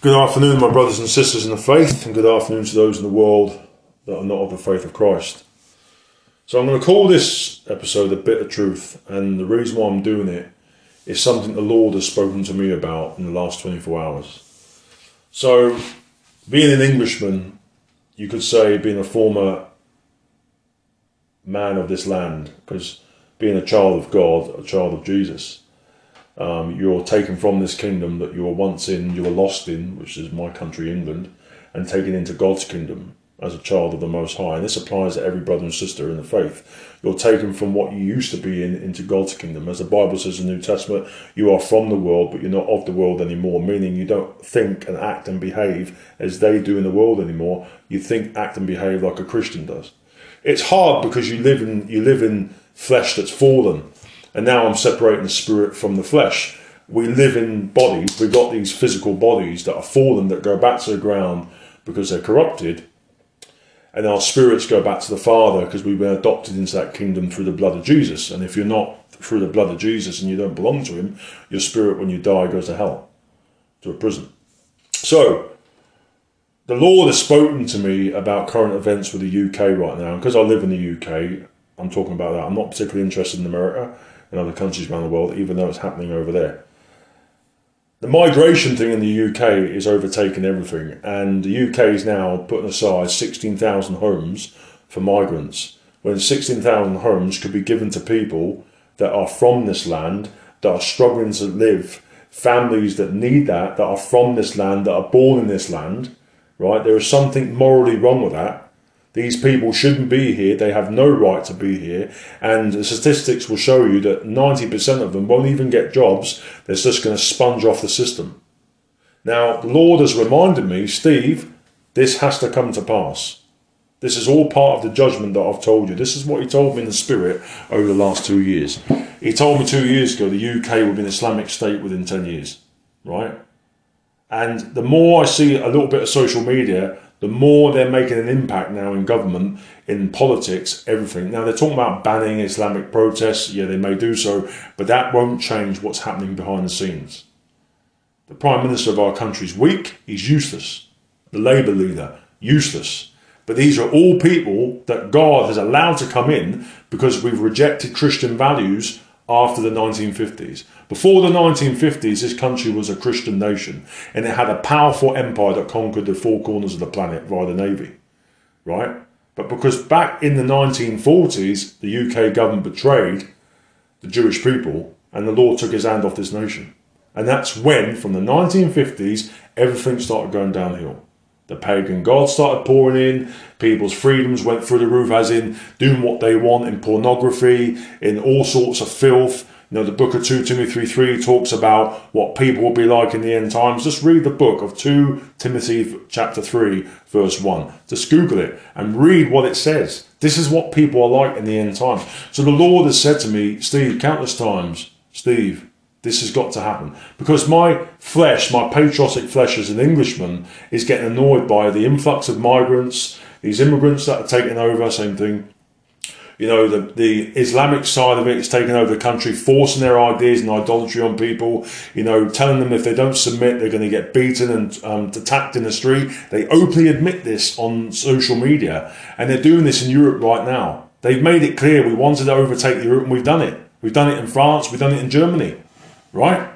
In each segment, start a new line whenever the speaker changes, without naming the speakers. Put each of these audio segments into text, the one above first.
Good afternoon, my brothers and sisters in the faith, and good afternoon to those in the world that are not of the faith of Christ. So, I'm going to call this episode A Bit of Truth, and the reason why I'm doing it is something the Lord has spoken to me about in the last 24 hours. So, being an Englishman, you could say being a former man of this land, because being a child of God, a child of Jesus, um, you're taken from this kingdom that you were once in, you were lost in, which is my country, England, and taken into God's kingdom as a child of the Most High. And this applies to every brother and sister in the faith. You're taken from what you used to be in into God's kingdom. As the Bible says in the New Testament, you are from the world, but you're not of the world anymore, meaning you don't think and act and behave as they do in the world anymore. You think, act, and behave like a Christian does. It's hard because you live in you live in flesh that's fallen and now I'm separating the spirit from the flesh. We live in bodies, we've got these physical bodies that are fallen, that go back to the ground because they're corrupted. And our spirits go back to the Father because we've been adopted into that kingdom through the blood of Jesus. And if you're not through the blood of Jesus and you don't belong to Him, your spirit, when you die, goes to hell, to a prison. So, the Lord has spoken to me about current events with the UK right now. Because I live in the UK, I'm talking about that. I'm not particularly interested in America in other countries around the world, even though it's happening over there. The migration thing in the UK is overtaking everything, and the UK is now putting aside 16,000 homes for migrants, when 16,000 homes could be given to people that are from this land, that are struggling to live, families that need that, that are from this land, that are born in this land, right? There is something morally wrong with that these people shouldn't be here. They have no right to be here. And the statistics will show you that 90% of them won't even get jobs. They're just going to sponge off the system. Now, the Lord has reminded me, Steve, this has to come to pass. This is all part of the judgment that I've told you. This is what he told me in the spirit over the last two years. He told me two years ago the UK will be an Islamic state within 10 years, right? And the more I see a little bit of social media, the more they're making an impact now in government, in politics, everything. Now they're talking about banning Islamic protests. Yeah, they may do so, but that won't change what's happening behind the scenes. The Prime Minister of our country is weak, he's useless. The Labour leader, useless. But these are all people that God has allowed to come in because we've rejected Christian values after the 1950s. Before the 1950s, this country was a Christian nation and it had a powerful empire that conquered the four corners of the planet via the Navy, right? But because back in the 1940s, the UK government betrayed the Jewish people and the Lord took his hand off this nation. And that's when, from the 1950s, everything started going downhill. The pagan gods started pouring in. People's freedoms went through the roof, as in doing what they want in pornography, in all sorts of filth. You know, the book of 2 Timothy 3 talks about what people will be like in the end times. Just read the book of 2 Timothy chapter 3, verse 1. Just Google it and read what it says. This is what people are like in the end times. So the Lord has said to me, Steve, countless times, Steve, this has got to happen because my flesh, my patriotic flesh as an Englishman, is getting annoyed by the influx of migrants, these immigrants that are taking over. Same thing. You know, the, the Islamic side of it is taking over the country, forcing their ideas and idolatry on people, you know, telling them if they don't submit, they're going to get beaten and um, attacked in the street. They openly admit this on social media, and they're doing this in Europe right now. They've made it clear we wanted to overtake Europe, and we've done it. We've done it in France, we've done it in Germany right?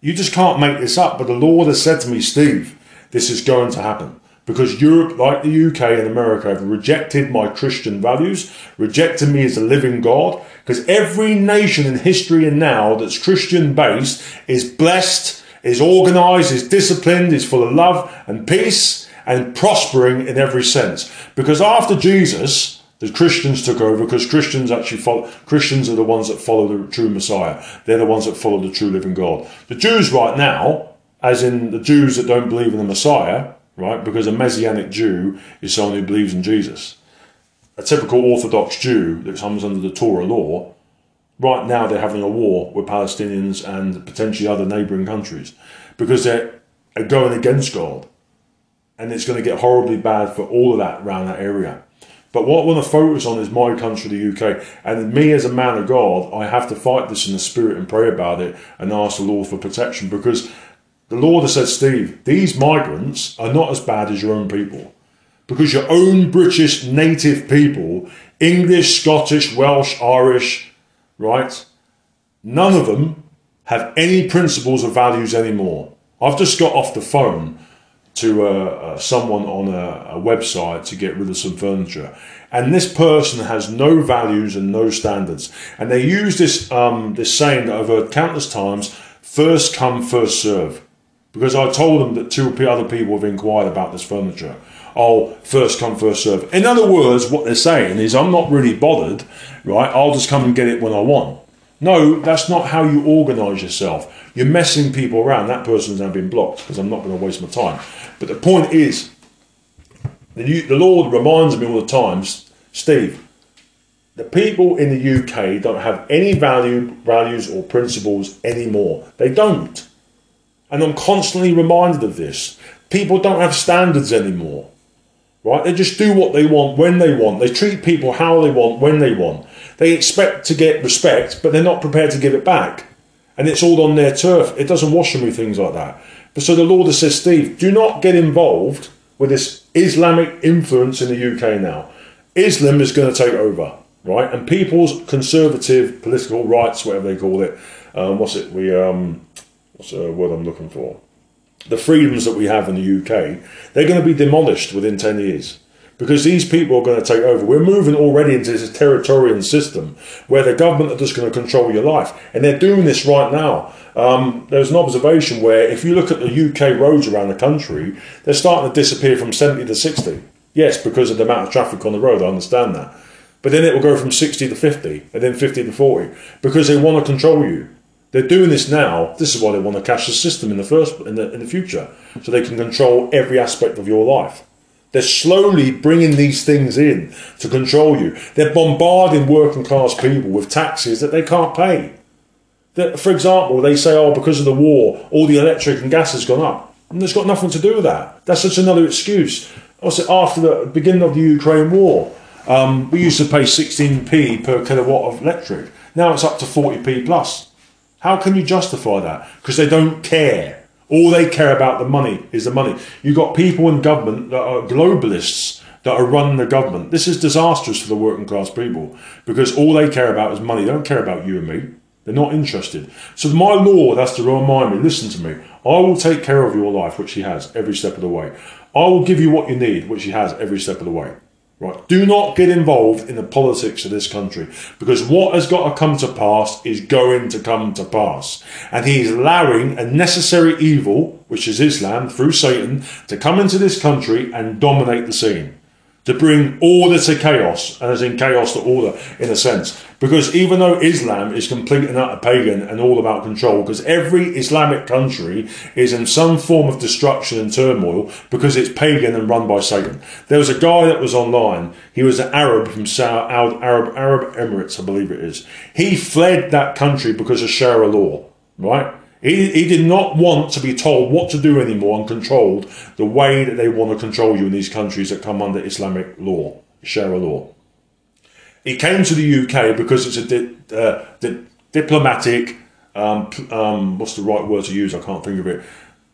You just can't make this up. But the Lord has said to me, Steve, this is going to happen. Because Europe, like the UK and America, have rejected my Christian values, rejected me as a living God. Because every nation in history and now that's Christian based is blessed, is organized, is disciplined, is full of love and peace and prospering in every sense. Because after Jesus, the Christians took over because Christians actually follow, Christians are the ones that follow the true Messiah. They're the ones that follow the true living God. The Jews right now, as in the Jews that don't believe in the Messiah, right? Because a Messianic Jew is someone who believes in Jesus. A typical Orthodox Jew that comes under the Torah law, right now they're having a war with Palestinians and potentially other neighbouring countries because they're going against God. And it's going to get horribly bad for all of that around that area. But what I want to focus on is my country, the UK. And me as a man of God, I have to fight this in the spirit and pray about it and ask the Lord for protection because The Lord has said, Steve, these migrants are not as bad as your own people. Because your own British native people, English, Scottish, Welsh, Irish, right? None of them have any principles or values anymore. I've just got off the phone to uh, uh, someone on a, a, website to get rid of some furniture, and this person has no values and no standards. And they use this um, this saying that I've heard countless times: first come, first serve. Because I told them that two other people have inquired about this furniture. Oh, first come, first serve. In other words, what they're saying is, I'm not really bothered, right? I'll just come and get it when I want. No, that's not how you organise yourself. You're messing people around. That person's now been blocked because I'm not going to waste my time. But the point is, the, the Lord reminds me all the times, Steve, the people in the UK don't have any value, values or principles anymore. They don't. And I'm constantly reminded of this. People don't have standards anymore. Right? They just do what they want when they want. They treat people how they want when they want. They expect to get respect, but they're not prepared to give it back. And it's all on their turf. It doesn't wash them with things like that. But so the Lord said, Steve, do not get involved with this Islamic influence in the UK now. Islam is going to take over, right? And people's conservative political rights, whatever they call it, um, what's it? We um, the word I'm looking for? The freedoms that we have in the UK, they're going to be demolished within ten years because these people are going to take over. We're moving already into this territorial system where the government are just going to control your life, and they're doing this right now. Um, there's an observation where if you look at the UK roads around the country, they're starting to disappear from 70 to 60. Yes, because of the amount of traffic on the road, I understand that. But then it will go from 60 to 50, and then 50 to 40, because they want to control you. They're doing this now. This is why they want to cash the system in the first in the, in the future, so they can control every aspect of your life. They're slowly bringing these things in to control you. They're bombarding working class people with taxes that they can't pay. That, for example, they say, oh, because of the war, all the electric and gas has gone up. And it's got nothing to do with that. That's just another excuse. Also, after the beginning of the Ukraine war, um, we used to pay 16p per kilowatt of electric. Now it's up to 40p plus. How can you justify that? Because they don't care. All they care about the money is the money. You've got people in government that are globalists that are running the government. This is disastrous for the working class people because all they care about is money. They don't care about you and me. They're not interested. So my Lord has to remind me, listen to me. I will take care of your life, which he has every step of the way. I will give you what you need, which he has every step of the way. Right. Do not get involved in the politics of this country because what has got to come to pass is going to come to pass. And he's allowing a necessary evil, which is Islam, through Satan, to come into this country and dominate the scene to bring order to chaos, and as in chaos to order, in a sense. Because even though Islam is complete and utter pagan and all about control, because every Islamic country is in some form of destruction and turmoil because it's pagan and run by Satan. There was a guy that was online. He was an Arab from Saudi Arab Arab Emirates, I believe it is. He fled that country because of Sharia law, right? He, he did not want to be told what to do anymore and controlled the way that they want to control you in these countries that come under Islamic law, Sharia law. He came to the UK because it's a di- uh, di- diplomatic, um, um, what's the right word to use? I can't think of it.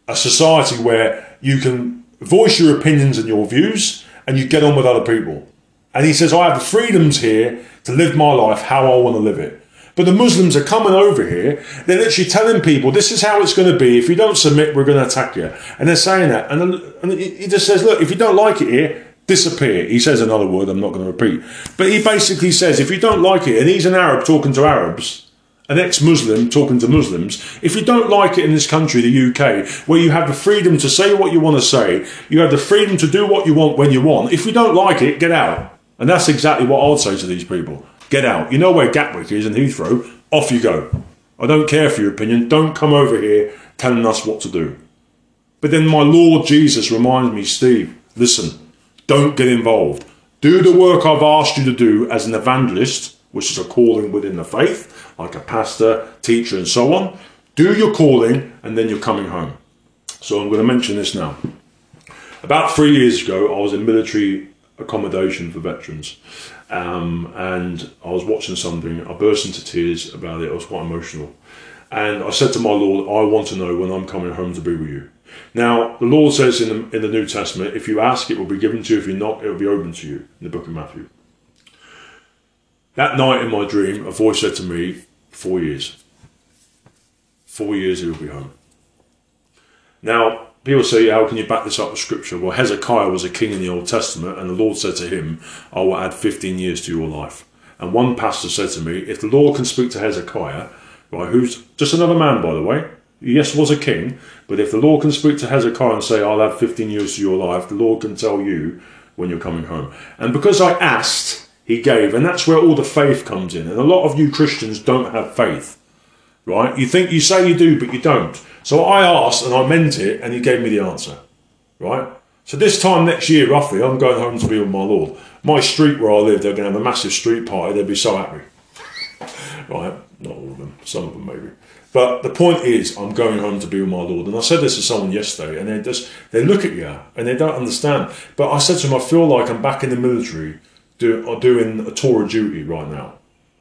A society where you can voice your opinions and your views and you get on with other people. And he says, I have the freedoms here to live my life how I want to live it. But the Muslims are coming over here. They're literally telling people, this is how it's going to be. If you don't submit, we're going to attack you. And they're saying that. And, and he just says, look, if you don't like it here, disappear. He says another word I'm not going to repeat. But he basically says, if you don't like it, and he's an Arab talking to Arabs, an ex-Muslim talking to Muslims, if you don't like it in this country, the UK, where you have the freedom to say what you want to say, you have the freedom to do what you want when you want, if you don't like it, get out. And that's exactly what I'd say to these people. Get out. You know where Gatwick is in Heathrow. Off you go. I don't care for your opinion. Don't come over here telling us what to do. But then my Lord Jesus reminds me, Steve, listen, don't get involved. Do the work I've asked you to do as an evangelist, which is a calling within the faith, like a pastor, teacher, and so on. Do your calling, and then you're coming home. So I'm going to mention this now. About three years ago, I was in military accommodation for veterans. Um, and I was watching something, I burst into tears about it, I was quite emotional. And I said to my Lord, I want to know when I'm coming home to be with you. Now, the Lord says in the, in the New Testament, if you ask, it will be given to you. If you knock, it will be open to you, in the book of Matthew. That night in my dream, a voice said to me, Four years. Four years he will be home. Now, people say, How can you back this up with scripture? Well, Hezekiah was a king in the Old Testament, and the Lord said to him, I will add 15 years to your life. And one pastor said to me, If the Lord can speak to Hezekiah, right, who's just another man, by the way, yes, was a king, but if the Lord can speak to Hezekiah and say, I'll add 15 years to your life, the Lord can tell you when you're coming home. And because I asked, he gave. And that's where all the faith comes in. And a lot of you Christians don't have faith, right? You think you say you do, but you don't. So I asked and I meant it, and he gave me the answer, right? So this time next year, roughly, I'm going home to be with my Lord. My street where I live, they're going to have a massive street party. They'd be so happy, right? Not all of them, some of them maybe. But the point is, I'm going home to be with my Lord. And I said this to someone yesterday, and they just they look at you and they don't understand. But I said to them, I feel like I'm back in the military do, doing a tour of duty right now,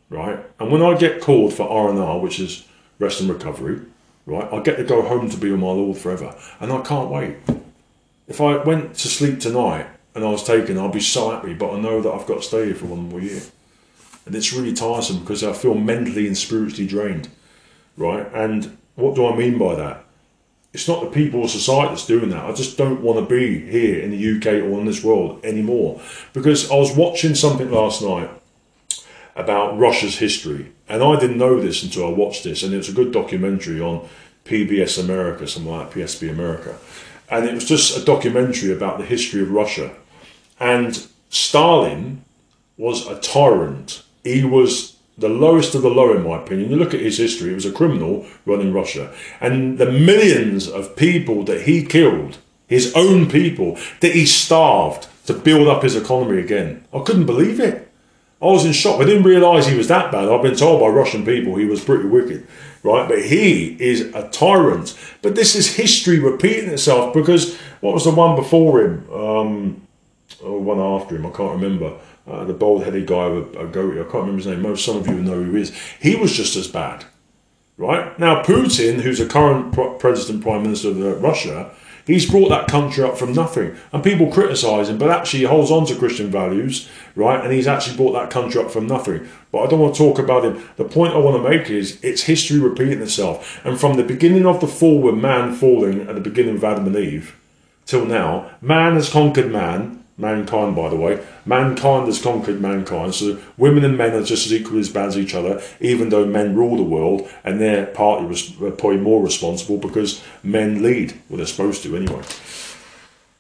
right? And when I get called for R&R, which is rest and recovery, right, I get to go home to be with my Lord forever. And I can't wait. If I went to sleep tonight and I was taken, I'd be so happy, but I know that I've got to stay here for one more year. And it's really tiresome because I feel mentally and spiritually drained, right? And what do I mean by that? It's not the people or society that's doing that. I just don't want to be here in the UK or in this world anymore. Because I was watching something last night about Russia's history, and I didn't know this until I watched this, and it was a good documentary on PBS America, something like PSB America. And it was just a documentary about the history of Russia. And Stalin was a tyrant. He was the lowest of the low, in my opinion. You look at his history, he was a criminal running Russia. And the millions of people that he killed, his own people, that he starved to build up his economy again. I couldn't believe it. I was in shock. I didn't realise he was that bad. I've been told by Russian people he was pretty wicked, right? But he is a tyrant. But this is history repeating itself because what was the one before him? Um, or one after him, I can't remember uh, the bald-headed guy with a goatee. I can't remember his name. Most some of you know who he is. He was just as bad, right? Now Putin, who's a current president, prime minister of uh, Russia, he's brought that country up from nothing, and people criticise him, but actually he holds on to Christian values, right? And he's actually brought that country up from nothing. But I don't want to talk about him. The point I want to make is it's history repeating itself, and from the beginning of the fall, with man falling at the beginning of Adam and Eve, till now, man has conquered man mankind, by the way. Mankind has conquered mankind, so women and men are just as equally as bad as each other, even though men rule the world, and they're partly res- uh, probably more responsible because men lead. Well, they're supposed to anyway.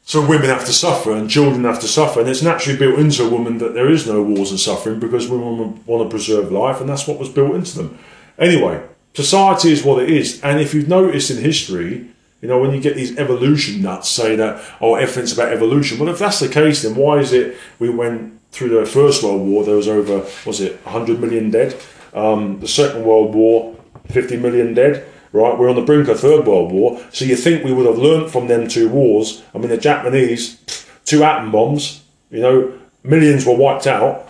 So women have to suffer and children have to suffer, and it's naturally built into a woman that there is no wars and suffering because women want to preserve life, and that's what was built into them. Anyway, society is what it is, and if you've noticed in history, you know, when you get these evolution nuts say that, oh, everything's about evolution. Well, if that's the case, then why is it we went through the First World War, there was over, was it 100 million dead? Um, the Second World War, 50 million dead, right? We're on the brink of Third World War. So you think we would have learnt from them two wars? I mean, the Japanese, two atom bombs, you know, millions were wiped out.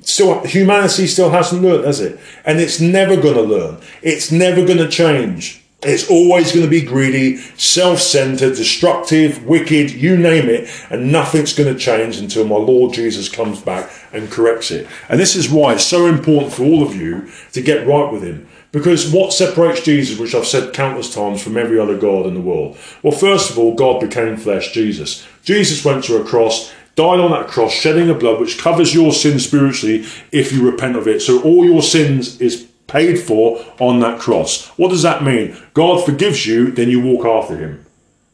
Still, humanity still hasn't learned, has it? And it's never going to learn. It's never going to change. It's always going to be greedy, self centered, destructive, wicked, you name it, and nothing's going to change until my Lord Jesus comes back and corrects it. And this is why it's so important for all of you to get right with Him. Because what separates Jesus, which I've said countless times, from every other God in the world? Well, first of all, God became flesh, Jesus. Jesus went to a cross, died on that cross, shedding a blood which covers your sins spiritually if you repent of it. So all your sins is paid for on that cross. What does that mean? God forgives you, then you walk after him.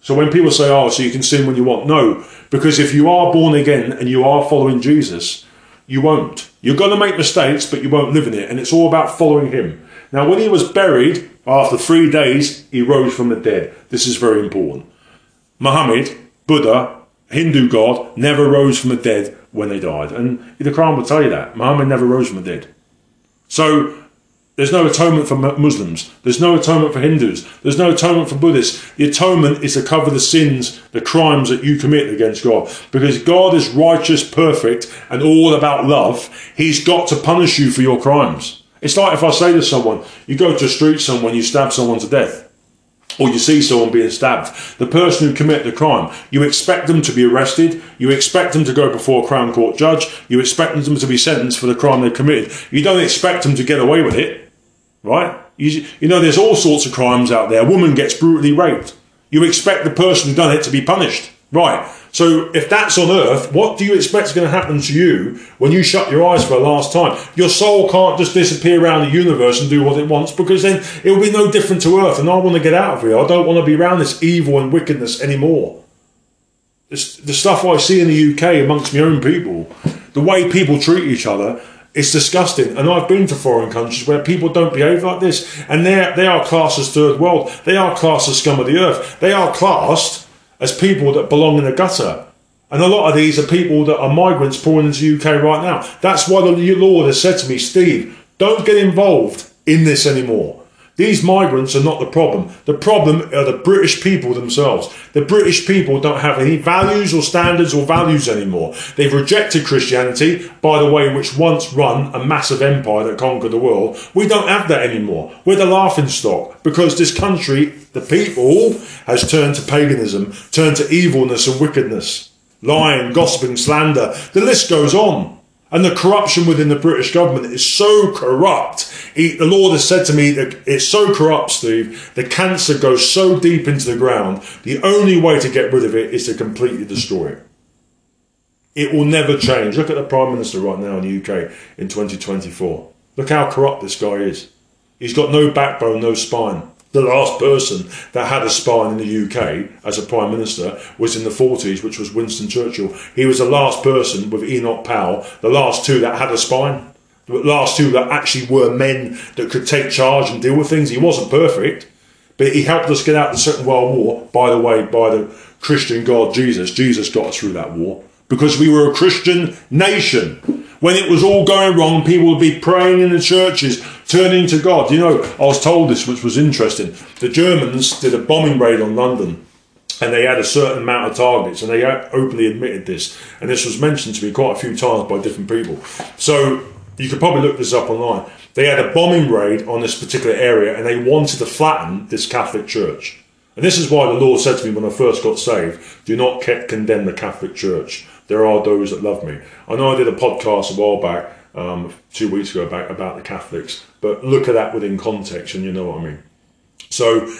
So when people say, oh, so you can sin when you want, no, because if you are born again and you are following Jesus, you won't. You're going to make mistakes, but you won't live in it. And it's all about following him. Now, when he was buried, after three days, he rose from the dead. This is very important. Muhammad, Buddha, Hindu God, never rose from the dead when they died. And the Quran will tell you that. Muhammad never rose from the dead. So there's no atonement for Muslims. There's no atonement for Hindus. There's no atonement for Buddhists. The atonement is to cover the sins, the crimes that you commit against God. Because God is righteous, perfect, and all about love. He's got to punish you for your crimes. It's like if I say to someone, you go to a street somewhere, you stab someone to death, or you see someone being stabbed, the person who committed the crime, you expect them to be arrested, you expect them to go before a Crown Court judge, you expect them to be sentenced for the crime they committed. You don't expect them to get away with it, right? You, you know, there's all sorts of crimes out there. A woman gets brutally raped. You expect the person who done it to be punished, right? So if that's on earth, what do you expect is going to happen to you when you shut your eyes for the last time? Your soul can't just disappear around the universe and do what it wants because then it will be no different to earth. And I want to get out of here. I don't want to be around this evil and wickedness anymore. It's the stuff I see in the UK amongst my own people, the way people treat each other, it's disgusting. And I've been to foreign countries where people don't behave like this. And they they are classed as third world. They are classed as scum of the earth. They are classed as people that belong in the gutter. And a lot of these are people that are migrants pouring into the UK right now. That's why the Lord has said to me, Steve, don't get involved in this anymore. These migrants are not the problem. The problem are the British people themselves. The British people don't have any values or standards or values anymore. They've rejected Christianity, by the way, which once run a massive empire that conquered the world. We don't have that anymore. We're the laughing stock because this country, the people, has turned to paganism, turned to evilness and wickedness, lying, gossiping, slander. The list goes on. And the corruption within the British government is so corrupt. He, the Lord has said to me that it's so corrupt, Steve, the cancer goes so deep into the ground, the only way to get rid of it is to completely destroy it. It will never change. Look at the Prime Minister right now in the UK in 2024. Look how corrupt this guy is. He's got no backbone, no spine the last person that had a spine in the UK as a prime minister was in the 40s, which was Winston Churchill. He was the last person with Enoch Powell, the last two that had a spine, the last two that actually were men that could take charge and deal with things. He wasn't perfect, but he helped us get out of the Second World War, by the way, by the Christian God Jesus. Jesus got us through that war because we were a Christian nation when it was all going wrong, people would be praying in the churches, turning to God. You know, I was told this, which was interesting. The Germans did a bombing raid on London and they had a certain amount of targets, and they openly admitted this. And this was mentioned to me quite a few times by different people. So you could probably look this up online. They had a bombing raid on this particular area, and they wanted to flatten this Catholic Church. And this is why the Lord said to me when I first got saved do not condemn the Catholic Church there are those that love me. I know I did a podcast a while back, um, two weeks ago back about the Catholics, but look at that within context and you know what I mean. So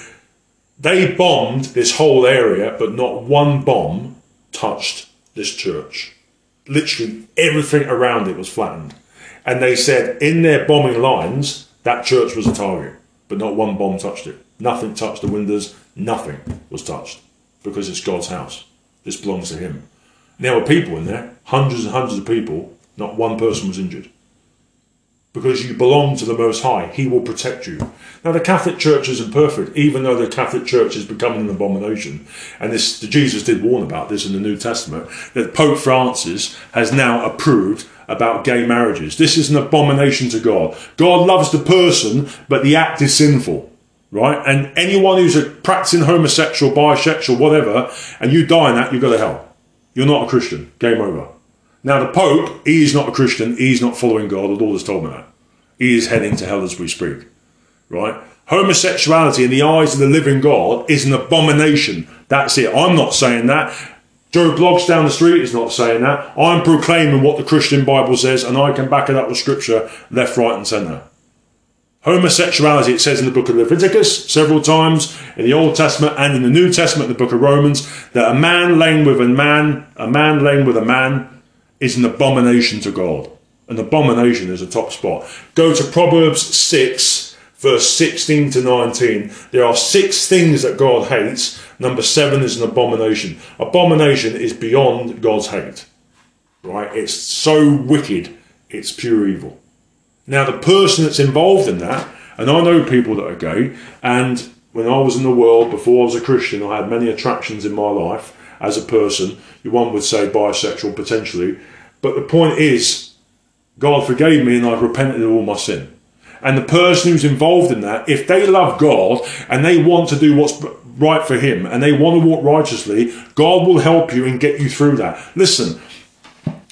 they bombed this whole area, but not one bomb touched this church. Literally everything around it was flattened. And they said in their bombing lines, that church was a target, but not one bomb touched it. Nothing touched the windows, nothing was touched because it's God's house. This belongs to Him. There were people in there, hundreds and hundreds of people, not one person was injured. Because you belong to the Most High, He will protect you. Now, the Catholic Church isn't perfect, even though the Catholic Church is becoming an abomination. And this, Jesus did warn about this in the New Testament, that Pope Francis has now approved about gay marriages. This is an abomination to God. God loves the person, but the act is sinful right? And anyone who's a practicing homosexual, bisexual, whatever, and you die in that, you go to hell. You're not a Christian. Game over. Now, the Pope, he is not a Christian. He's not following God. The Lord has told me that. He is heading to hell as we speak. Right? Homosexuality in the eyes of the living God is an abomination. That's it. I'm not saying that. Joe Bloggs down the street is not saying that. I'm proclaiming what the Christian Bible says, and I can back it up with scripture left, right, and centre. Homosexuality, it says in the book of Leviticus several times, in the Old Testament and in the New Testament, the book of Romans, that a man laying with a man, a man laying with a man, is an abomination to God. An abomination is a top spot. Go to Proverbs 6, verse 16 to 19. There are six things that God hates. Number seven is an abomination. Abomination is beyond God's hate. Right? It's so wicked, it's pure evil. Now, the person that's involved in that, and I know people that are gay, and when I was in the world before I was a Christian, I had many attractions in my life as a person. One would say bisexual potentially, but the point is, God forgave me and I've repented of all my sin. And the person who's involved in that, if they love God and they want to do what's right for Him and they want to walk righteously, God will help you and get you through that. Listen,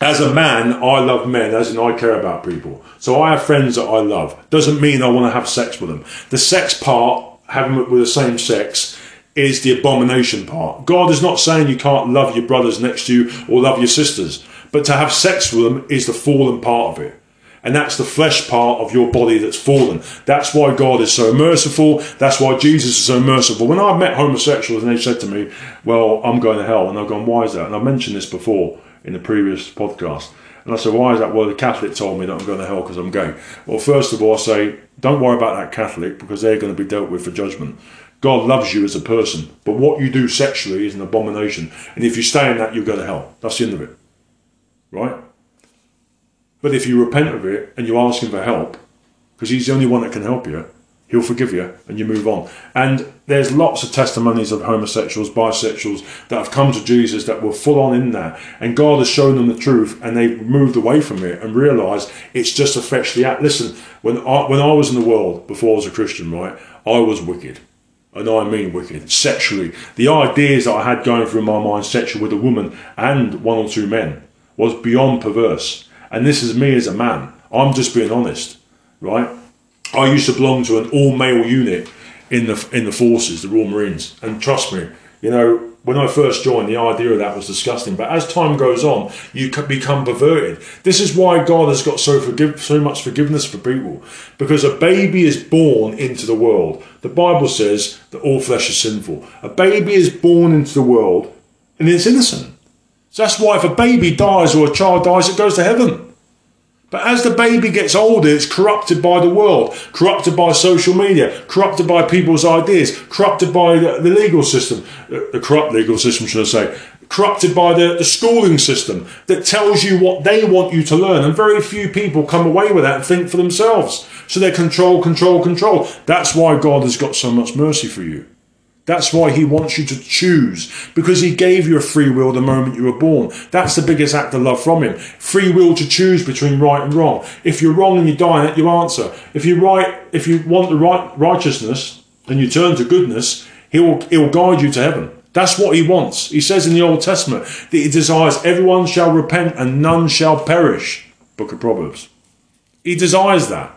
as a man, I love men, as in I care about people. So I have friends that I love. Doesn't mean I want to have sex with them. The sex part, having it with the same sex, is the abomination part. God is not saying you can't love your brothers next to you or love your sisters, but to have sex with them is the fallen part of it. And that's the flesh part of your body that's fallen. That's why God is so merciful. That's why Jesus is so merciful. When I've met homosexuals and they said to me, Well, I'm going to hell, and I've gone, Why is that? And I've mentioned this before in the previous podcast. And I said, Why is that? Well, the Catholic told me that I'm going to hell because I'm gay. Well, first of all, I say, Don't worry about that Catholic because they're going to be dealt with for judgment. God loves you as a person, but what you do sexually is an abomination. And if you stay in that, you'll go to hell. That's the end of it. Right? But if you repent of it and you ask Him for help, because He's the only one that can help you, He'll forgive you and you move on. And there's lots of testimonies of homosexuals, bisexuals that have come to Jesus that were full on in that. And God has shown them the truth and they've moved away from it and realised it's just a fleshly act. Listen, when I, when I was in the world, before I was a Christian, right, I was wicked. And I mean wicked, sexually. The ideas that I had going through my mind sexually with a woman and one or two men was beyond perverse. And this is me as a man. I'm just being honest, right? I used to belong to an all male unit in the in the forces, the Royal Marines, and trust me, you know, when I first joined, the idea of that was disgusting. But as time goes on, you become perverted. This is why God has got so forgive, so much forgiveness for people, because a baby is born into the world. The Bible says that all flesh is sinful. A baby is born into the world, and it's innocent. So that's why if a baby dies or a child dies, it goes to heaven. But as the baby gets older, it's corrupted by the world, corrupted by social media, corrupted by people's ideas, corrupted by the, the legal system, the, the, corrupt legal system, should I say, corrupted by the, the schooling system that tells you what they want you to learn. And very few people come away with that and think for themselves. So they're control, control, control. That's why God has got so much mercy for you. That's why he wants you to choose because he gave you a free will the moment you were born. That's the biggest act of love from him. Free will to choose between right and wrong. If you're wrong and you die in you answer. If you right, if you want the right righteousness and you turn to goodness, he will he will guide you to heaven. That's what he wants. He says in the Old Testament that he desires everyone shall repent and none shall perish. Book of Proverbs. He desires that.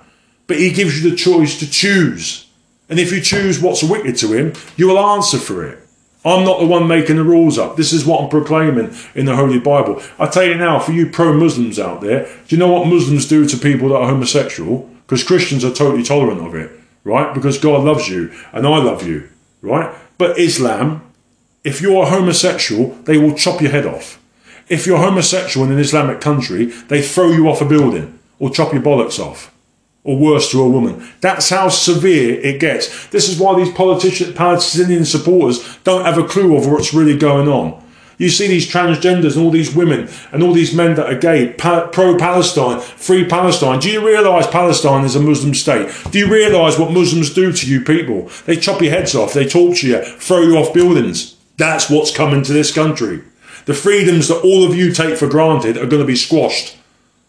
But he gives you the choice to choose. And if you choose what's wicked to him, you will answer for it. I'm not the one making the rules up. This is what I'm proclaiming in the Holy Bible. I tell you now, for you pro Muslims out there, do you know what Muslims do to people that are homosexual? Because Christians are totally tolerant of it, right? Because God loves you and I love you, right? But Islam, if you're a homosexual, they will chop your head off. If you're homosexual in an Islamic country, they throw you off a building or chop your bollocks off or worse to a woman. That's how severe it gets. This is why these politician, Palestinian supporters don't have a clue of what's really going on. You see these transgenders and all these women and all these men that are gay, pro Palestine, free Palestine. Do you realise Palestine is a Muslim state? Do you realise what Muslims do to you people? They chop your heads off, they torture you, throw you off buildings. That's what's coming to this country. The freedoms that all of you take for granted are going to be squashed.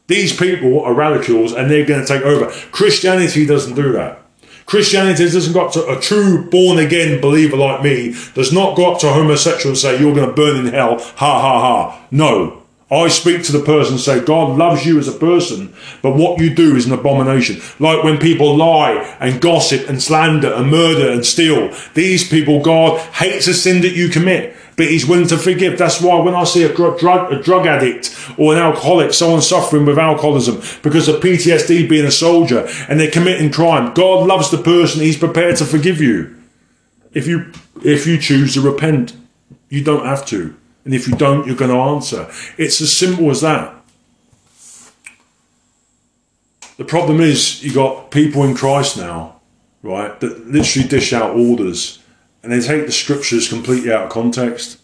These people are radicals and they're going to take over. Christianity doesn't do that. Christianity doesn't go up to a true born again believer like me, does not go up to a homosexual and say, You're going to burn in hell. Ha ha ha. No. I speak to the person and say, God loves you as a person, but what you do is an abomination. Like when people lie and gossip and slander and murder and steal. These people, God hates the sin that you commit but he's willing to forgive. That's why when I see a drug, a drug addict or an alcoholic, someone suffering with alcoholism because of PTSD being a soldier and they're committing crime, God loves the person. He's prepared to forgive you. If you, if you choose to repent, you don't have to. And if you don't, you're going to answer. It's as simple as that. The problem is you got people in Christ now, right, that literally dish out orders and they take the scriptures completely out of context.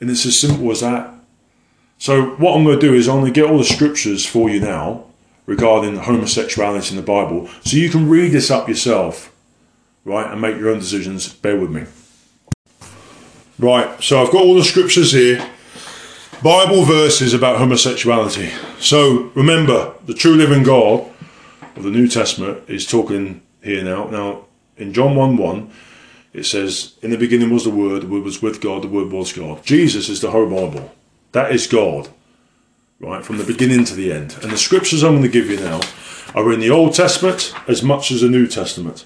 And it's as simple as that. So, what I'm going to do is I'm going to get all the scriptures for you now regarding homosexuality in the Bible so you can read this up yourself, right, and make your own decisions. Bear with me. Right, so I've got all the scriptures here. Bible verses about homosexuality. So remember, the true living God of the New Testament is talking here now. Now, in John 1 1, it says, In the beginning was the Word, the Word was with God, the Word was God. Jesus is the whole Bible. That is God. right, from the beginning to the end. And the scriptures I'm going to give you now are in the Old Testament as much as the New Testament.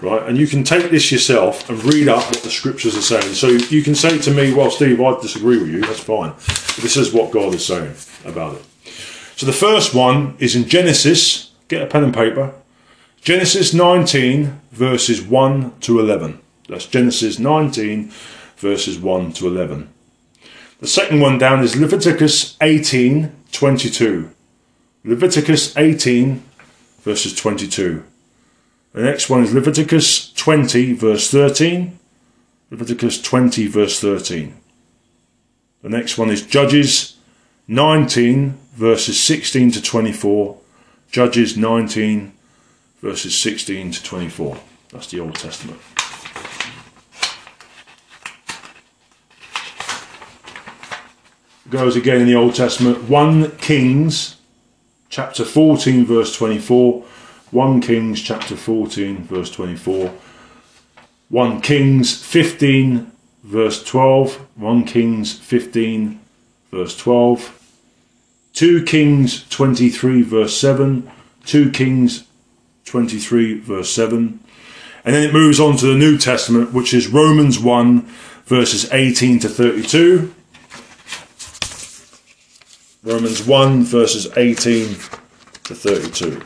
Right, and you can take this yourself and read up what the scriptures are saying. So you can say to me, "Well, Steve, I disagree with you." That's fine. But this is what God is saying about it. So the first one is in Genesis. Get a pen and paper. Genesis 19 verses 1 to 11. That's Genesis 19 verses 1 to 11. The second one down is Leviticus 18 22. Leviticus 18 verses 22. The next one is Leviticus 20 verse 13. Leviticus 20 verse 13. The next one is Judges 19 verses 16 to 24. Judges 19 verses 16 to 24. That's the Old Testament. Goes again in the Old Testament, 1 Kings chapter 14 verse 24 1 Kings chapter 14 verse 24 1 Kings 15 verse 12 1 Kings 15 verse 12 2 Kings 23 verse 7 2 Kings 23 verse 7 and then it moves on to the New Testament which is Romans 1 verses 18 to 32 Romans 1 verses 18 to 32.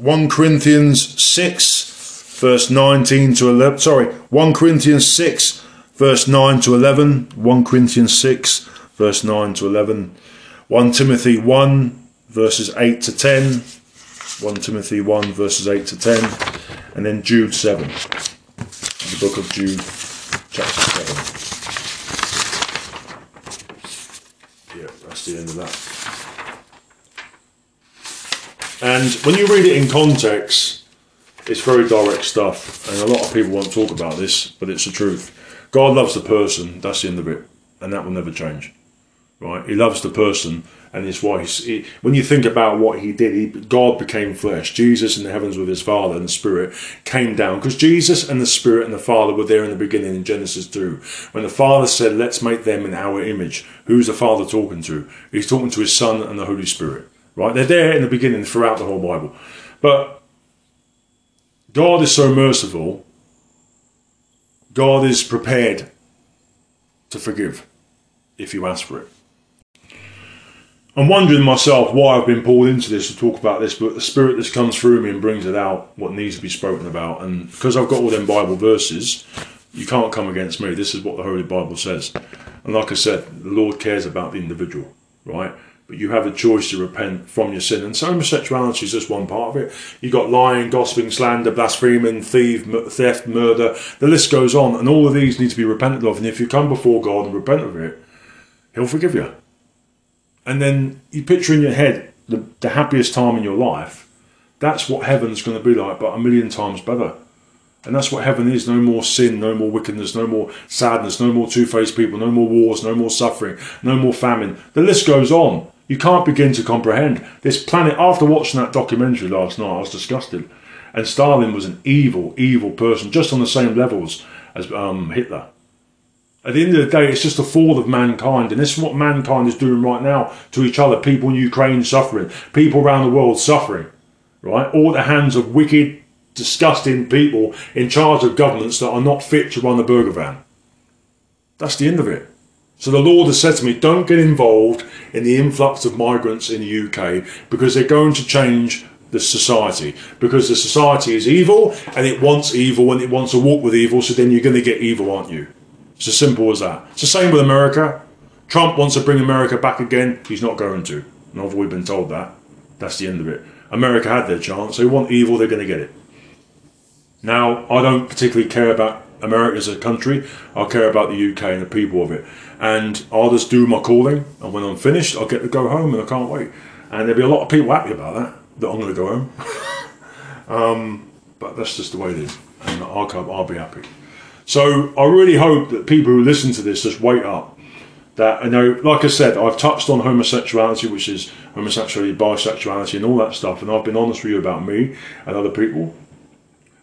One Corinthians six verse nineteen to eleven. Sorry, one Corinthians six verse nine to eleven. One Corinthians six verse nine to eleven. One Timothy one verses eight to ten. One Timothy one verses eight to ten, and then Jude seven. The book of Jude, chapter seven. Yeah, that's the end of that. And when you read it in context, it's very direct stuff, and a lot of people won't talk about this, but it's the truth. God loves the person, that's the end of it, and that will never change. Right? He loves the person, and it's why he, when you think about what he did, he, God became flesh. Jesus in the heavens with his Father and the Spirit came down because Jesus and the Spirit and the Father were there in the beginning in Genesis 2. When the Father said, Let's make them in our image, who's the Father talking to? He's talking to his Son and the Holy Spirit. Right? They're there in the beginning throughout the whole Bible. But God is so merciful, God is prepared to forgive if you ask for it. I'm wondering myself why I've been pulled into this to talk about this, but the spirit just comes through me and brings it out what needs to be spoken about. And because I've got all them Bible verses, you can't come against me. This is what the Holy Bible says. And like I said, the Lord cares about the individual, right? But you have a choice to repent from your sin. And so homosexuality is just one part of it. You've got lying, gossiping, slander, blaspheming, thief, theft, murder. The list goes on. And all of these need to be repented of. And if you come before God and repent of it, He'll forgive you and then you picture in your head the, the happiest time in your life, that's what heaven's going to be like, but a million times better. And that's what heaven is no more sin, no more wickedness, no more sadness, no more two faced people, no more wars, no more suffering, no more famine. The list goes on. You can't begin to comprehend. This planet, after watching that documentary last night, I was disgusted. And Stalin was an evil, evil person, just on the same levels as um, Hitler. At the end of the day, it's just a fall of mankind, and this is what mankind is doing right now to each other. People in Ukraine suffering, people around the world suffering, right? All the hands of wicked, disgusting people in charge of governments that are not fit to run a burger van. That's the end of it. So the Lord has said to me, don't get involved in the influx of migrants in the UK because they're going to change the society because the society is evil and it wants evil and it wants to walk with evil. So then you're going to get evil, aren't you? It's as simple as that. It's the same with America. Trump wants to bring America back again. He's not going to. And I've been told that. That's the end of it. America had their chance. They want evil, they're going to get it. Now, I don't particularly care about America as a country. I care about the UK and the people of it. And I'll just do my calling. And when I'm finished, I'll get to go home and I can't wait. And there'll be a lot of people happy about that, that I'm going to go home. um, but that's just the way it is. And I'll, I'll be happy. So I really hope that people who listen to this just wake up. That I know, like I said, I've touched on homosexuality, which is homosexuality, bisexuality, and all that stuff, and I've been honest with you about me and other people.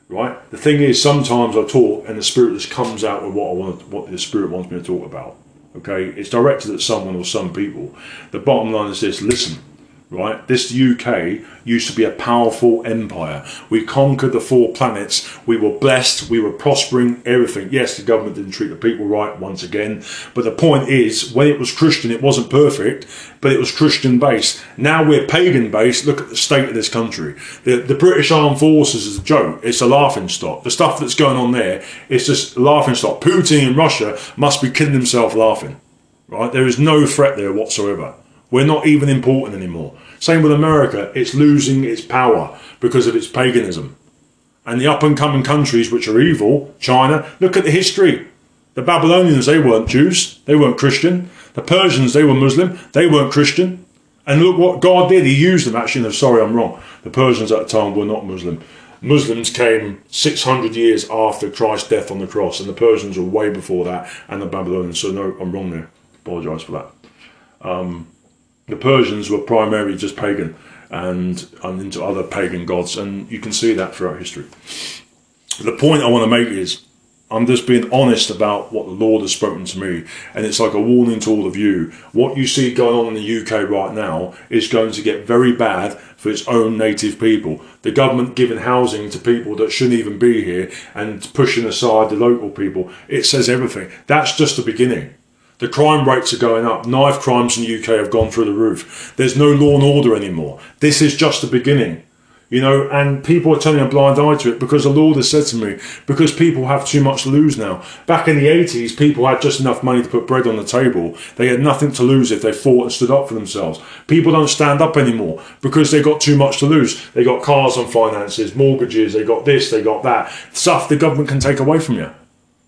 right? The thing is, sometimes I talk and the spirit just comes out with what I want, what the spirit wants me to talk about. Okay, it's directed at someone or some people. The bottom line is this: listen, right? This UK used to be a powerful empire. We conquered the four planets. We were blessed. We were prospering. Everything. Yes, the government didn't treat the people right once again. But the point is, when it was Christian, it wasn't perfect, but it was Christian based. Now we're pagan based. Look at the state of this country. The, the British Armed Forces is a joke. It's a laughing stock. The stuff that's going on there, it's just laughing stock. Putin in Russia must be killing himself laughing. Right? There is no threat there whatsoever. We're not even important anymore. Same with America, it's losing its power because of its paganism. And the up and coming countries which are evil, China, look at the history. The Babylonians, they weren't Jews, they weren't Christian. The Persians, they were Muslim, they weren't Christian. And look what God did, He used them. Actually, no, sorry, I'm wrong. The Persians at the time were not Muslim. Muslims came 600 years after Christ's death on the cross, and the Persians were way before that, and the Babylonians. So, no, I'm wrong there. Apologise for that. Um, the Persians were primarily just pagan and, and into other pagan gods, and you can see that throughout history. The point I want to make is I'm just being honest about what the Lord has spoken to me, and it's like a warning to all of you. What you see going on in the UK right now is going to get very bad for its own native people. The government giving housing to people that shouldn't even be here and pushing aside the local people. It says everything. That's just the beginning. The crime rates are going up. Knife crimes in the UK have gone through the roof. There's no law and order anymore. This is just the beginning. You know, and people are turning a blind eye to it because the Lord has said to me, because people have too much to lose now. Back in the 80s, people had just enough money to put bread on the table. They had nothing to lose if they fought and stood up for themselves. People don't stand up anymore because they got too much to lose. They got cars on finances, mortgages, they got this, they got that. Stuff the government can take away from you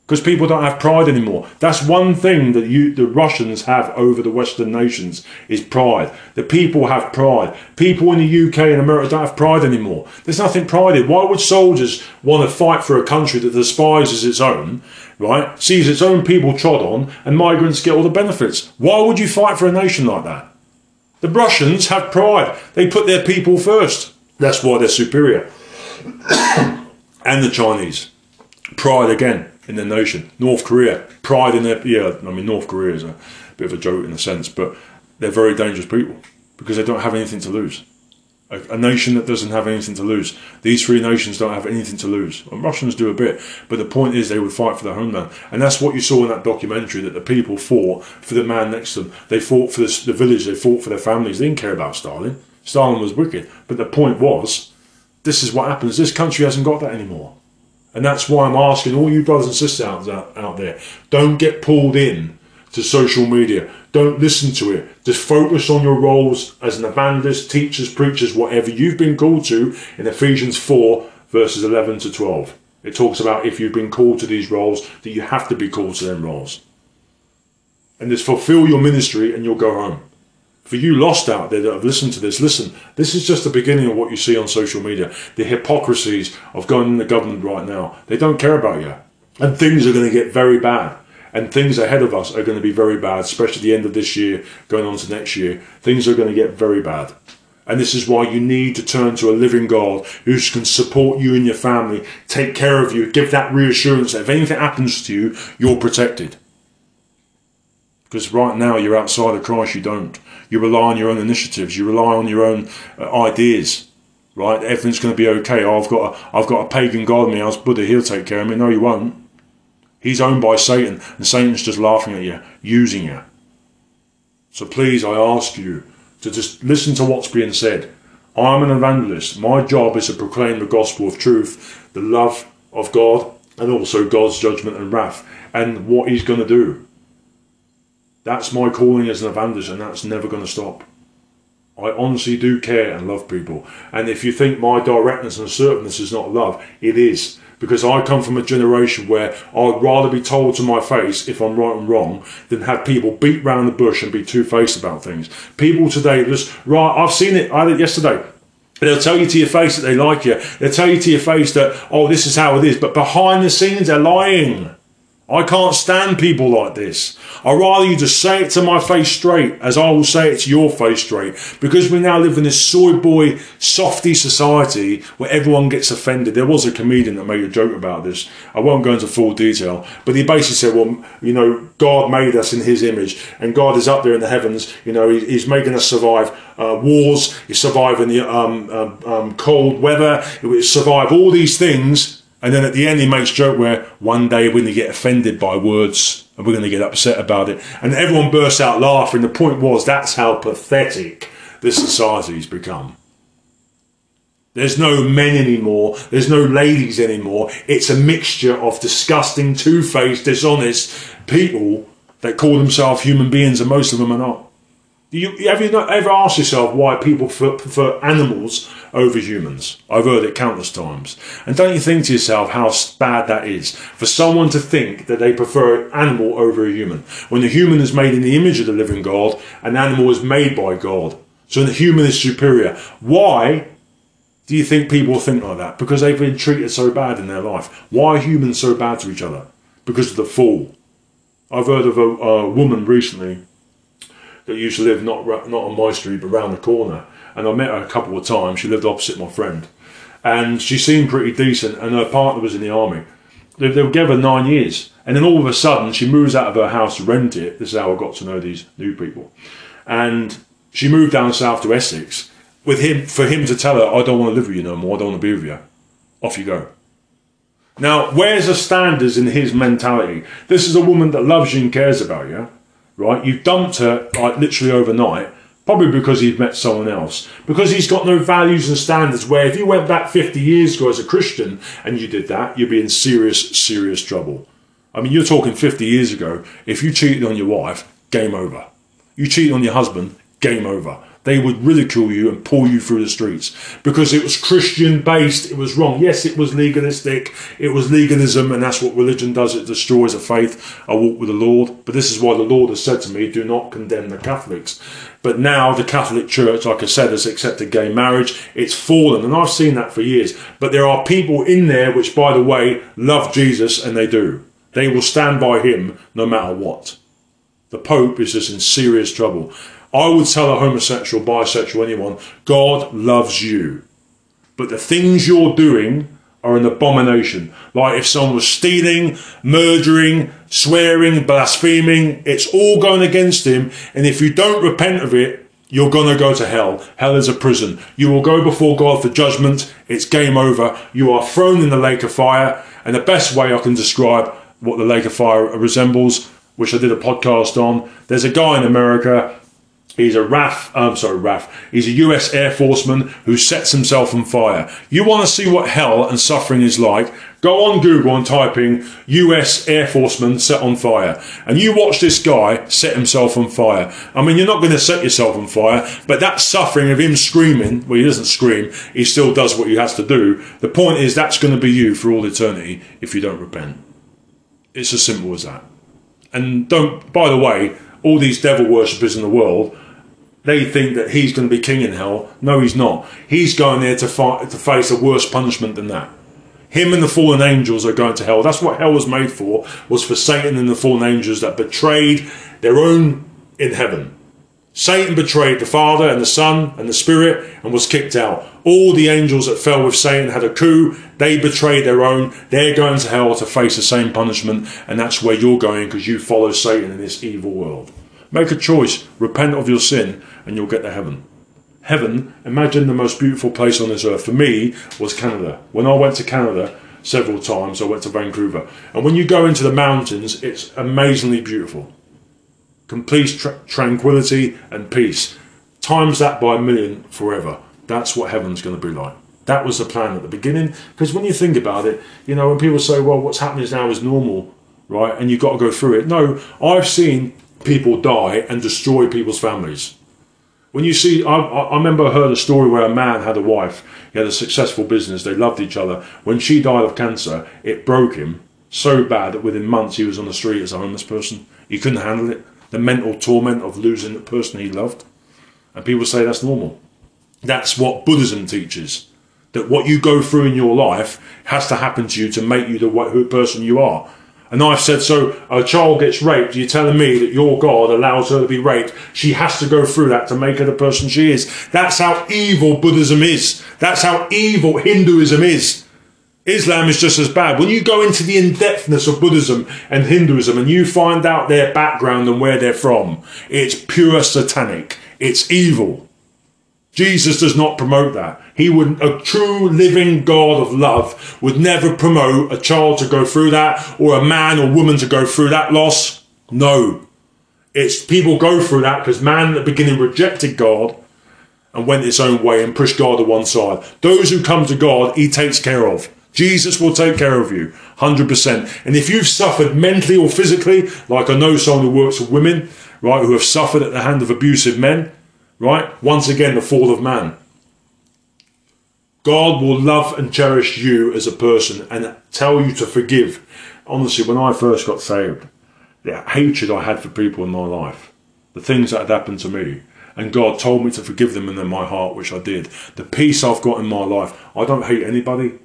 because people don't have pride anymore. That's one thing that you, the Russians have over the Western nations is pride. The people have pride. People in the UK and America don't have pride anymore. There's nothing pride in. Why would soldiers want to fight for a country that despises its own, right? Sees its own people trod on, and migrants get all the benefits. Why would you fight for a nation like that? The Russians have pride. They put their people first. That's why they're superior. and the Chinese. Pride again in their nation. North Korea, pride in their yeah. I mean, North Korea is a bit of a joke in a sense, but they're very dangerous people because they don't have anything to lose. A, a, nation that doesn't have anything to lose. These three nations don't have anything to lose. And Russians do a bit, but the point is they would fight for their homeland, and that's what you saw in that documentary. That the people fought for the man next to them. They fought for the, the village. They fought for their families. They didn't care about Stalin. Stalin was wicked, but the point was, this is what happens. This country hasn't got that anymore. And that's why I'm asking all you brothers and sisters out, out out there, don't get pulled in to social media. Don't listen to it. Just focus on your roles as an evangelist, teachers, preachers, whatever you've been called to in Ephesians 4, verses 11 to 12. It talks about if you've been called to these roles, that you have to be called to them roles. And just fulfill your ministry and you'll go home for you lost out there that have listened to this, listen, this is just the beginning of what you see on social media. The hypocrisies of going in the government right now. They don't care about you. And things are going to get very bad. And things ahead of us are going to be very bad, especially the end of this year, going on to next year. Things are going to get very bad. And this is why you need to turn to a living God who can support you and your family, take care of you, give that reassurance that if anything happens to you, you're protected. Because right now you're outside of Christ, you don't. You rely on your own initiatives. You rely on your own uh, ideas. Right? Everything's going to be okay. Oh, I've got a, I've got a pagan god in me. I was Buddha. He'll take care of me. No, he won't. He's owned by Satan, and Satan's just laughing at you, using you. So please, I ask you to just listen to what's being said. I'm an evangelist. My job is to proclaim the gospel of truth, the love of God, and also God's judgment and wrath, and what He's going to do. That's my calling as an evangelist, and that's never going to stop. I honestly do care and love people. And if you think my directness and assertiveness is not love, it is. Because I come from a generation where I'd rather be told to my face if I'm right and wrong than have people beat round the bush and be two faced about things. People today just, right, I've seen it, I did it yesterday. They'll tell you to your face that they like you. They'll tell you to your face that, oh, this is how it is. But behind the scenes, they're lying. I can't stand people like this. I'd rather you just say it to my face straight, as I will say it to your face straight. Because we now live in this soy boy, softy society where everyone gets offended. There was a comedian that made a joke about this. I won't go into full detail, but he basically said, well, you know, God made us in his image, and God is up there in the heavens. You know, he's making us survive uh, wars, he's surviving the um, um, um, cold weather, survive all these things and then at the end, he makes joke where one day we're going to get offended by words and we're going to get upset about it. And everyone bursts out laughing. The point was that's how pathetic this society's become. There's no men anymore. There's no ladies anymore. It's a mixture of disgusting, two-faced, dishonest people that call themselves human beings, and most of them are not. You, have you not ever asked yourself why people prefer animals over humans? I've heard it countless times. And don't you think to yourself how bad that is for someone to think that they prefer an animal over a human when the human is made in the image of the living God, an animal is made by God. So the human is superior. Why do you think people think like that? Because they've been treated so bad in their life. Why are humans so bad to each other? Because of the fall. I've heard of a, a woman recently that used to live not not on my street but round the corner. And I met her a couple of times. She lived opposite my friend, and she seemed pretty decent. And her partner was in the army. They, they were together nine years, and then all of a sudden she moves out of her house to rent it. This is how I got to know these new people, and she moved down south to Essex with him for him to tell her, "I don't want to live with you no more. I don't want to be with you. Off you go." Now, where's the standards in his mentality? This is a woman that loves you and cares about you right? You've dumped her like literally overnight, probably because he's met someone else. Because he's got no values and standards. Where if you went back 50 years ago as a Christian and you did that, you'd be in serious, serious trouble. I mean, you're talking 50 years ago. If you cheated on your wife, game over. You cheated on your husband, game over they would ridicule you and pull you through the streets because it was Christian based. It was wrong. Yes, it was legalistic. It was legalism, and that's what religion does. It destroys a faith. I walk with the Lord. But this is why the Lord has said to me, do not condemn the Catholics. But now the Catholic Church, like I said, has accepted gay marriage. It's fallen, and I've seen that for years. But there are people in there which, by the way, love Jesus, and they do. They will stand by him no matter what. The Pope is just in serious trouble. I would tell a homosexual, bisexual, anyone, God loves you. But the things you're doing are an abomination. Like if someone was stealing, murdering, swearing, blaspheming, it's all going against him. And if you don't repent of it, you're going to go to hell. Hell is a prison. You will go before God for judgment. It's game over. You are thrown in the lake of fire. And the best way I can describe what the lake of fire resembles, which I did a podcast on, there's a guy in America He's a RAF, I'm sorry, RAF. He's a US Air Forceman who sets himself on fire. You want to see what hell and suffering is like? Go on Google and type in US Air Forceman set on fire. And you watch this guy set himself on fire. I mean, you're not going to set yourself on fire, but that suffering of him screaming, well, he doesn't scream, he still does what he has to do. The point is, that's going to be you for all eternity if you don't repent. It's as simple as that. And don't, by the way, all these devil worshippers in the world, they think that he's going to be king in hell. No, he's not. He's going there to fight to face a worse punishment than that. Him and the fallen angels are going to hell. That's what hell was made for. Was for Satan and the fallen angels that betrayed their own in heaven. Satan betrayed the Father and the Son and the Spirit and was kicked out. All the angels that fell with Satan had a coup. They betrayed their own. They're going to hell to face the same punishment, and that's where you're going because you follow Satan in this evil world. Make a choice, repent of your sin, and you'll get to heaven. Heaven, imagine the most beautiful place on this earth for me was Canada. When I went to Canada several times, I went to Vancouver. And when you go into the mountains, it's amazingly beautiful. Complete tra- tranquility and peace. Times that by a million forever. That's what heaven's going to be like. That was the plan at the beginning. Because when you think about it, you know, when people say, well, what's happening now is normal, right? And you've got to go through it. No, I've seen people die and destroy people's families. When you see, I, I remember I heard a story where a man had a wife, he had a successful business, they loved each other. When she died of cancer, it broke him so bad that within months he was on the street as a homeless person. He couldn't handle it. The mental torment of losing the person he loved. And people say that's normal. That's what Buddhism teaches. That what you go through in your life has to happen to you to make you the person you are. And I've said, so a child gets raped, you're telling me that your God allows her to be raped. She has to go through that to make her the person she is. That's how evil Buddhism is. That's how evil Hinduism is. Islam is just as bad. When you go into the in-depthness of Buddhism and Hinduism and you find out their background and where they're from, it's pure satanic. It's evil. Jesus does not promote that. He would, a true living God of love would never promote a child to go through that or a man or woman to go through that loss. No. It's people go through that because man at the beginning rejected God and went its own way and pushed God to one side. Those who come to God, he takes care of. Jesus will take care of you, 100%. And if you've suffered mentally or physically, like I know someone who works with women, right, who have suffered at the hand of abusive men, right? Once again, the fall of man. God will love and cherish you as a person and tell you to forgive. Honestly, when I first got saved, the hatred I had for people in my life, the things that had happened to me, and God told me to forgive them in my heart, which I did. The peace I've got in my life, I don't hate anybody.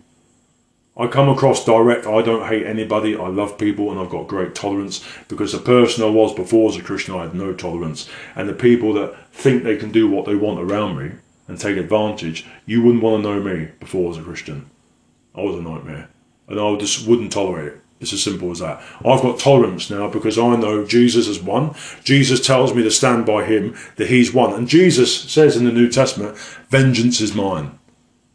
I come across direct, I don't hate anybody, I love people and I've got great tolerance because the person I was before as a Christian, I had no tolerance. And the people that think they can do what they want around me and take advantage, you wouldn't want to know me before as a Christian. I was a nightmare. And I just wouldn't tolerate it. It's as simple as that. I've got tolerance now because I know Jesus is one. Jesus tells me to stand by him, that he's one. And Jesus says in the New Testament, vengeance is mine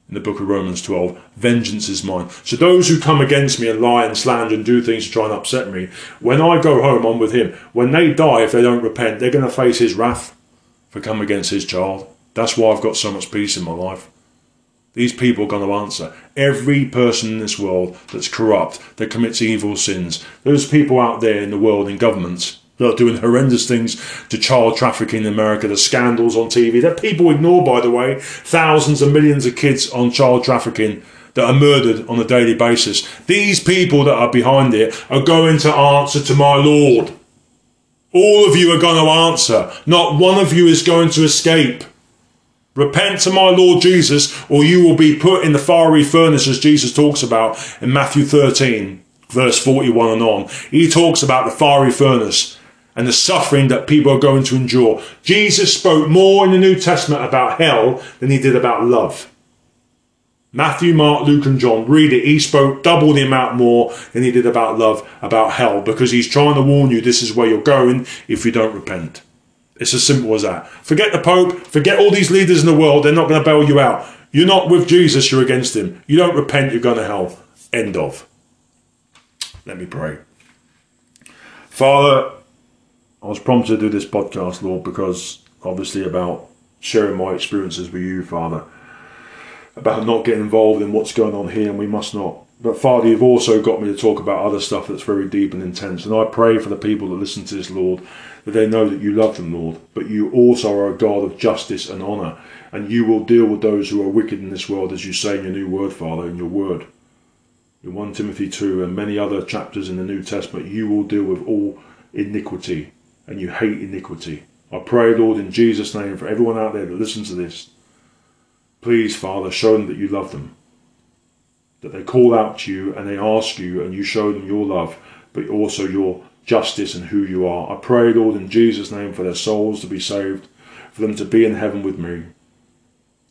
in the book of Romans 12, vengeance is mine. So those who come against me and lie and slander and do things to try and upset me, when I go home, I'm with him. When they die, if they don't repent, they're going to face his wrath for coming against his child. That's why I've got so much peace in my life. These people are going to answer. Every person in this world that's corrupt, that commits evil sins, those people out there in the world in governments, they're doing horrendous things to child trafficking in America, the scandals on TV that people ignore, by the way. Thousands and millions of kids on child trafficking that are murdered on a daily basis. These people that are behind it are going to answer to my Lord. All of you are going to answer. Not one of you is going to escape. Repent to my Lord Jesus, or you will be put in the fiery furnace, as Jesus talks about in Matthew 13, verse 41 and on. He talks about the fiery furnace and the suffering that people are going to endure. Jesus spoke more in the New Testament about hell than he did about love. Matthew, Mark, Luke, and John, read it. He spoke double the amount more than he did about love, about hell, because he's trying to warn you this is where you're going if you don't repent. It's as simple as that. Forget the Pope, forget all these leaders in the world, they're not going to bail you out. You're not with Jesus, you're against him. You don't repent, you're going to hell. End of. Let me pray. Father, I was prompted to do this podcast, Lord, because obviously about sharing my experiences with you, Father, about not getting involved in what's going on here, and we must not. But Father, you've also got me to talk about other stuff that's very deep and intense. And I pray for the people that listen to this, Lord, that they know that you love them, Lord, but you also are a God of justice and honour, and you will deal with those who are wicked in this world, as you say in your new word, Father, in your word. In 1 Timothy 2 and many other chapters in the New Testament, you will deal with all iniquity and you hate iniquity. I pray, Lord, in Jesus' name, for everyone out there that listens to this, please, Father, show them that you love them. That they call out to you and they ask you and you show them your love, but also your justice and who you are. I pray, Lord, in Jesus' name, for their souls to be saved, for them to be in heaven with me.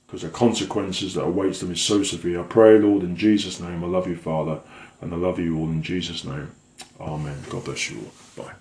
Because the consequences that awaits them is so severe. I pray, Lord, in Jesus' name. I love you, Father, and I love you all in Jesus' name. Amen. God bless you all. Bye.